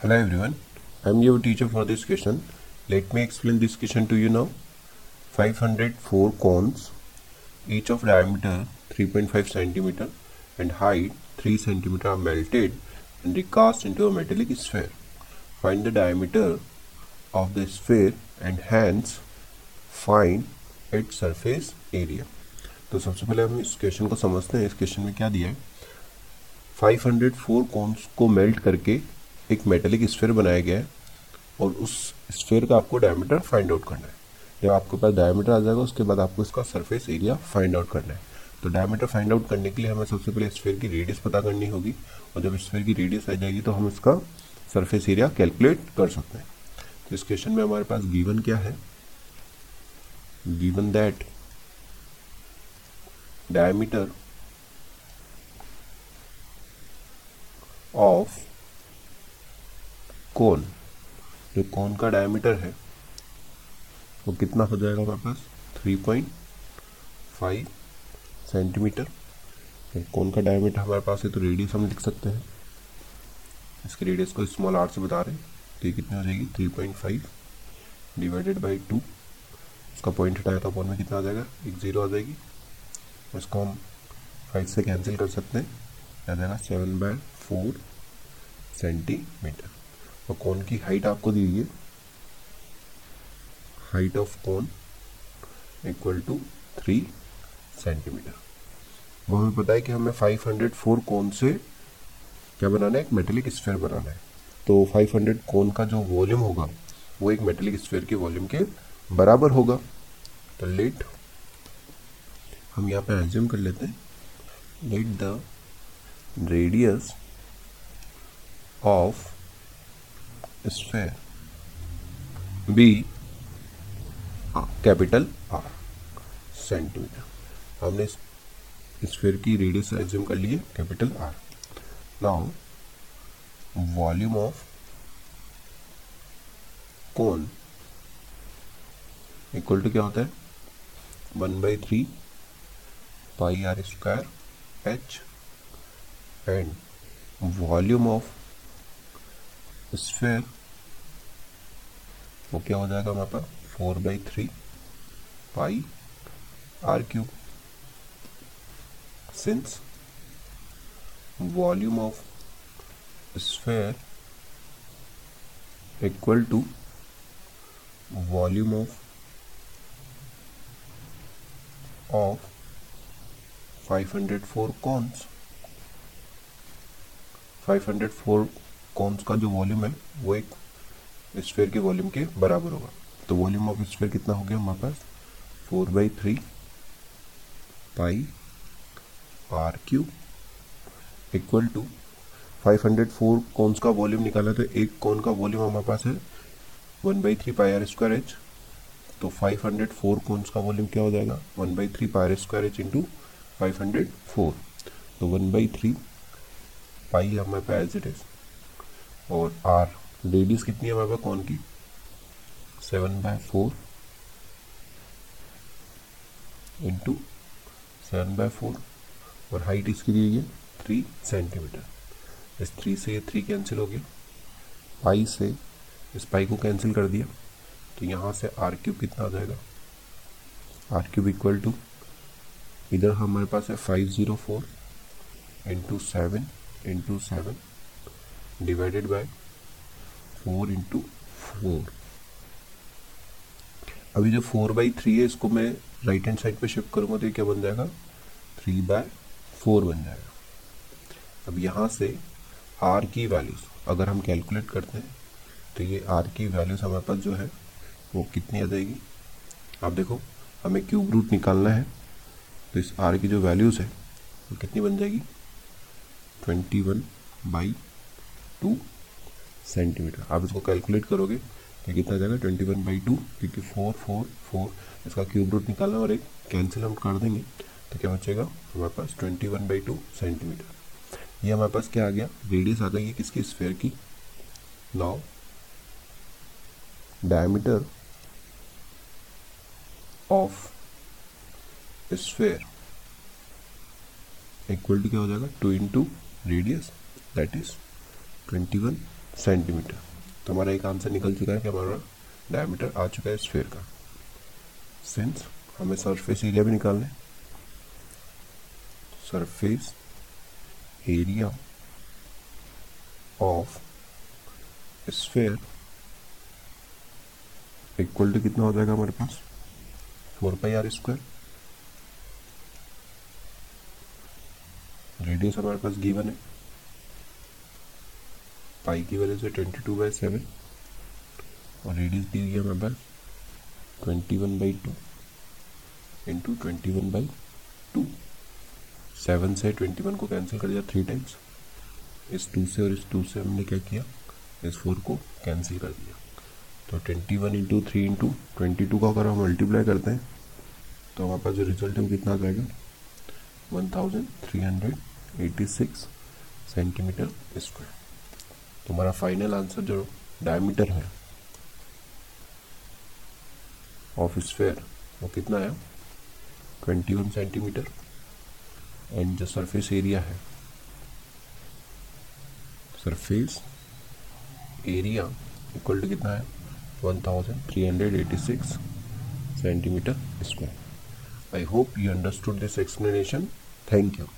Hello everyone, I am your teacher for this question. Let me explain this question to you now. 504 cones, each of diameter 3.5 centimeter and height 3 centimeter are melted and recast into a metallic sphere. Find the diameter of the sphere and hence find its surface area. तो सबसे पहले हम इस question को समझते हैं इस question में क्या दिया है 504 कोन्स को मेल्ट करके एक मेटेलिक स्फेयर बनाया गया है और उस स्फेयर का आपको डायमीटर फाइंड आउट करना है। जब आपके पास डायमीटर आ जाएगा, उसके बाद आपको इसका सरफेस एरिया फाइंड आउट करना है। तो डायमीटर फाइंड आउट करने के लिए हमें सबसे पहले स्फेयर की रेडियस पता करनी होगी और जब स्फेयर की रेडियस आ जाएगी तो हम इसका सरफेस एरिया कैलकुलेट कर सकते हैं। तो इस क्वेश्चन में हमारे पास गिवन क्या है? Given that diameter of cone? जो कोन का डायमीटर है, वो कितना हो जाएगा हमारे पास? 3.5 सेंटीमीटर कोन का डायमीटर हमारे पास है तो रेडियस हम लिख सकते हैं। इसके रेडियस को स्मॉल आर से बता रहे हैं तो ये कितनी हो जाएगी? 3.5 डिवाइडेड बाई टू इसका पॉइंट हटाया तो पॉइंट में कितना आ जाएगा? एक ज़ीरो आ जाएगी। इसको हम फाइव से कैंसिल कर सकते हैं। आ जाएगा सेवन बाय फोर सेंटीमीटर और कोन की हाइट आपको दी हुई है? Height of cone equal to three centimetre वो हमें पता है कि हमें 504 कोन से क्या बनाना है? एक मेटेलिक स्फेयर बनाना है। तो 500 कोन का जो वॉल्यूम होगा, वो एक मेटेलिक स्फेयर के वॉल्यूम के बराबर होगा। तो लेट हम यहाँ पे एज्यूम कर लेते हैं। Let the radius of sphere be capital R centimetre हमने स्फेयर की रेडियस एज्यूम कर लिए capital R now volume of cone equal to क्या होता है? One by three pi R square H and volume of sphere वो क्या हो जाएगा हमारे पास four by three pi R cube. Since volume of sphere equal to volume of of 504 cones 504 cones का जो वॉल्यूम है, वो एक स्फेयर के वॉल्यूम के बराबर होगा। तो वॉल्यूम ऑफ़ स्फेयर कितना हो गया हमारे पास? Four by three pi R cube equal to 504 cones का वॉल्यूम निकाला तो एक कॉन का वॉल्यूम हमारे पास है one by three pi R square H तो 504 कॉन्स का वॉल्यूम क्या हो जाएगा? One by three pi R square H into five hundred four तो वन बाई थ्री पाई हमारे पास एज इट इज़ और आर रेडियस कितनी है हमारे पास कौन की? Seven by four into seven by four और हाइट इसकी दी गई है थ्री सेंटीमीटर इस थ्री से थ्री कैंसिल हो गया। पाई से इस पाई को कैंसिल कर दिया। तो यहाँ से आर क्यूब कितना आ जाएगा? आर क्यूब इक्वल टू इधर हमारे पास है five zero four into seven into seven divided by four into four अभी जो फोर बाई थ्री है, इसको मैं राइट हैंड साइड पे शिफ्ट करूँगा तो ये क्या बन जाएगा? थ्री बाय फोर बन जाएगा। अब यहाँ से आर की वैल्यूज़ अगर हम कैलकुलेट करते हैं तो ये आर की वैल्यूज़ हमारे पास जो है, वो कितनी आ जाएगी? आप देखो, हमें क्यूब रूट निकालना है तो इस आर की जो वैल्यूज़ है, वो कितनी बन जाएगी? Twenty one by two centimetre. आप इसको कैलकुलेट करोगे तो कितना आ जाएगा? ट्वेंटी वन बाई टू क्योंकि फोर फोर फोर इसका क्यूब रूट निकालना और एक कैंसिल हम कर देंगे। तो क्या बचेगा? हमारे पास twenty one by two centimetre ये हमारे पास क्या आ गया? रेडियस आ गई किसकी? स्फेयर की। Now diameter of sphere equal to क्या हो जाएगा? Two into radius that is 21 centimetre. तो हमारा एक आंसर निकल चुका है कि हमारा डायमीटर आ चुका है स्फेयर का। सिंस हमें सरफेस एरिया भी निकालना है। Surface area of sphere equal to कितना हो जाएगा हमारे पास? Four pi R square radius हमारे पास गिवन है। पाई की वजह से ट्वेंटी टू बाई सेवन और रेडियस दी गई हमारे पास twenty one by two into twenty one by two seven से ट्वेंटी वन को कैंसिल कर दिया थ्री टाइम्स इस टू से और इस टू से हमने क्या किया? इस फोर को कैंसिल कर दिया. तो twenty one into three into twenty two का अगर हम मल्टीप्लाई करते हैं तो हमारे पास जो रिज़ल्ट है वो कितना आ जाएगा? One thousand three hundred eighty six centimetre square तो हमारा फाइनल आंसर जो डायमीटर है ऑफ़ स्फेयर वो कितना है ट्वेंटी वन सेंटीमीटर एंड जो सरफेस एरिया है सरफेस एरिया इक्वल टू कितना है one thousand three hundred eighty six centimetre square I hope you understood this explanation. Thank you.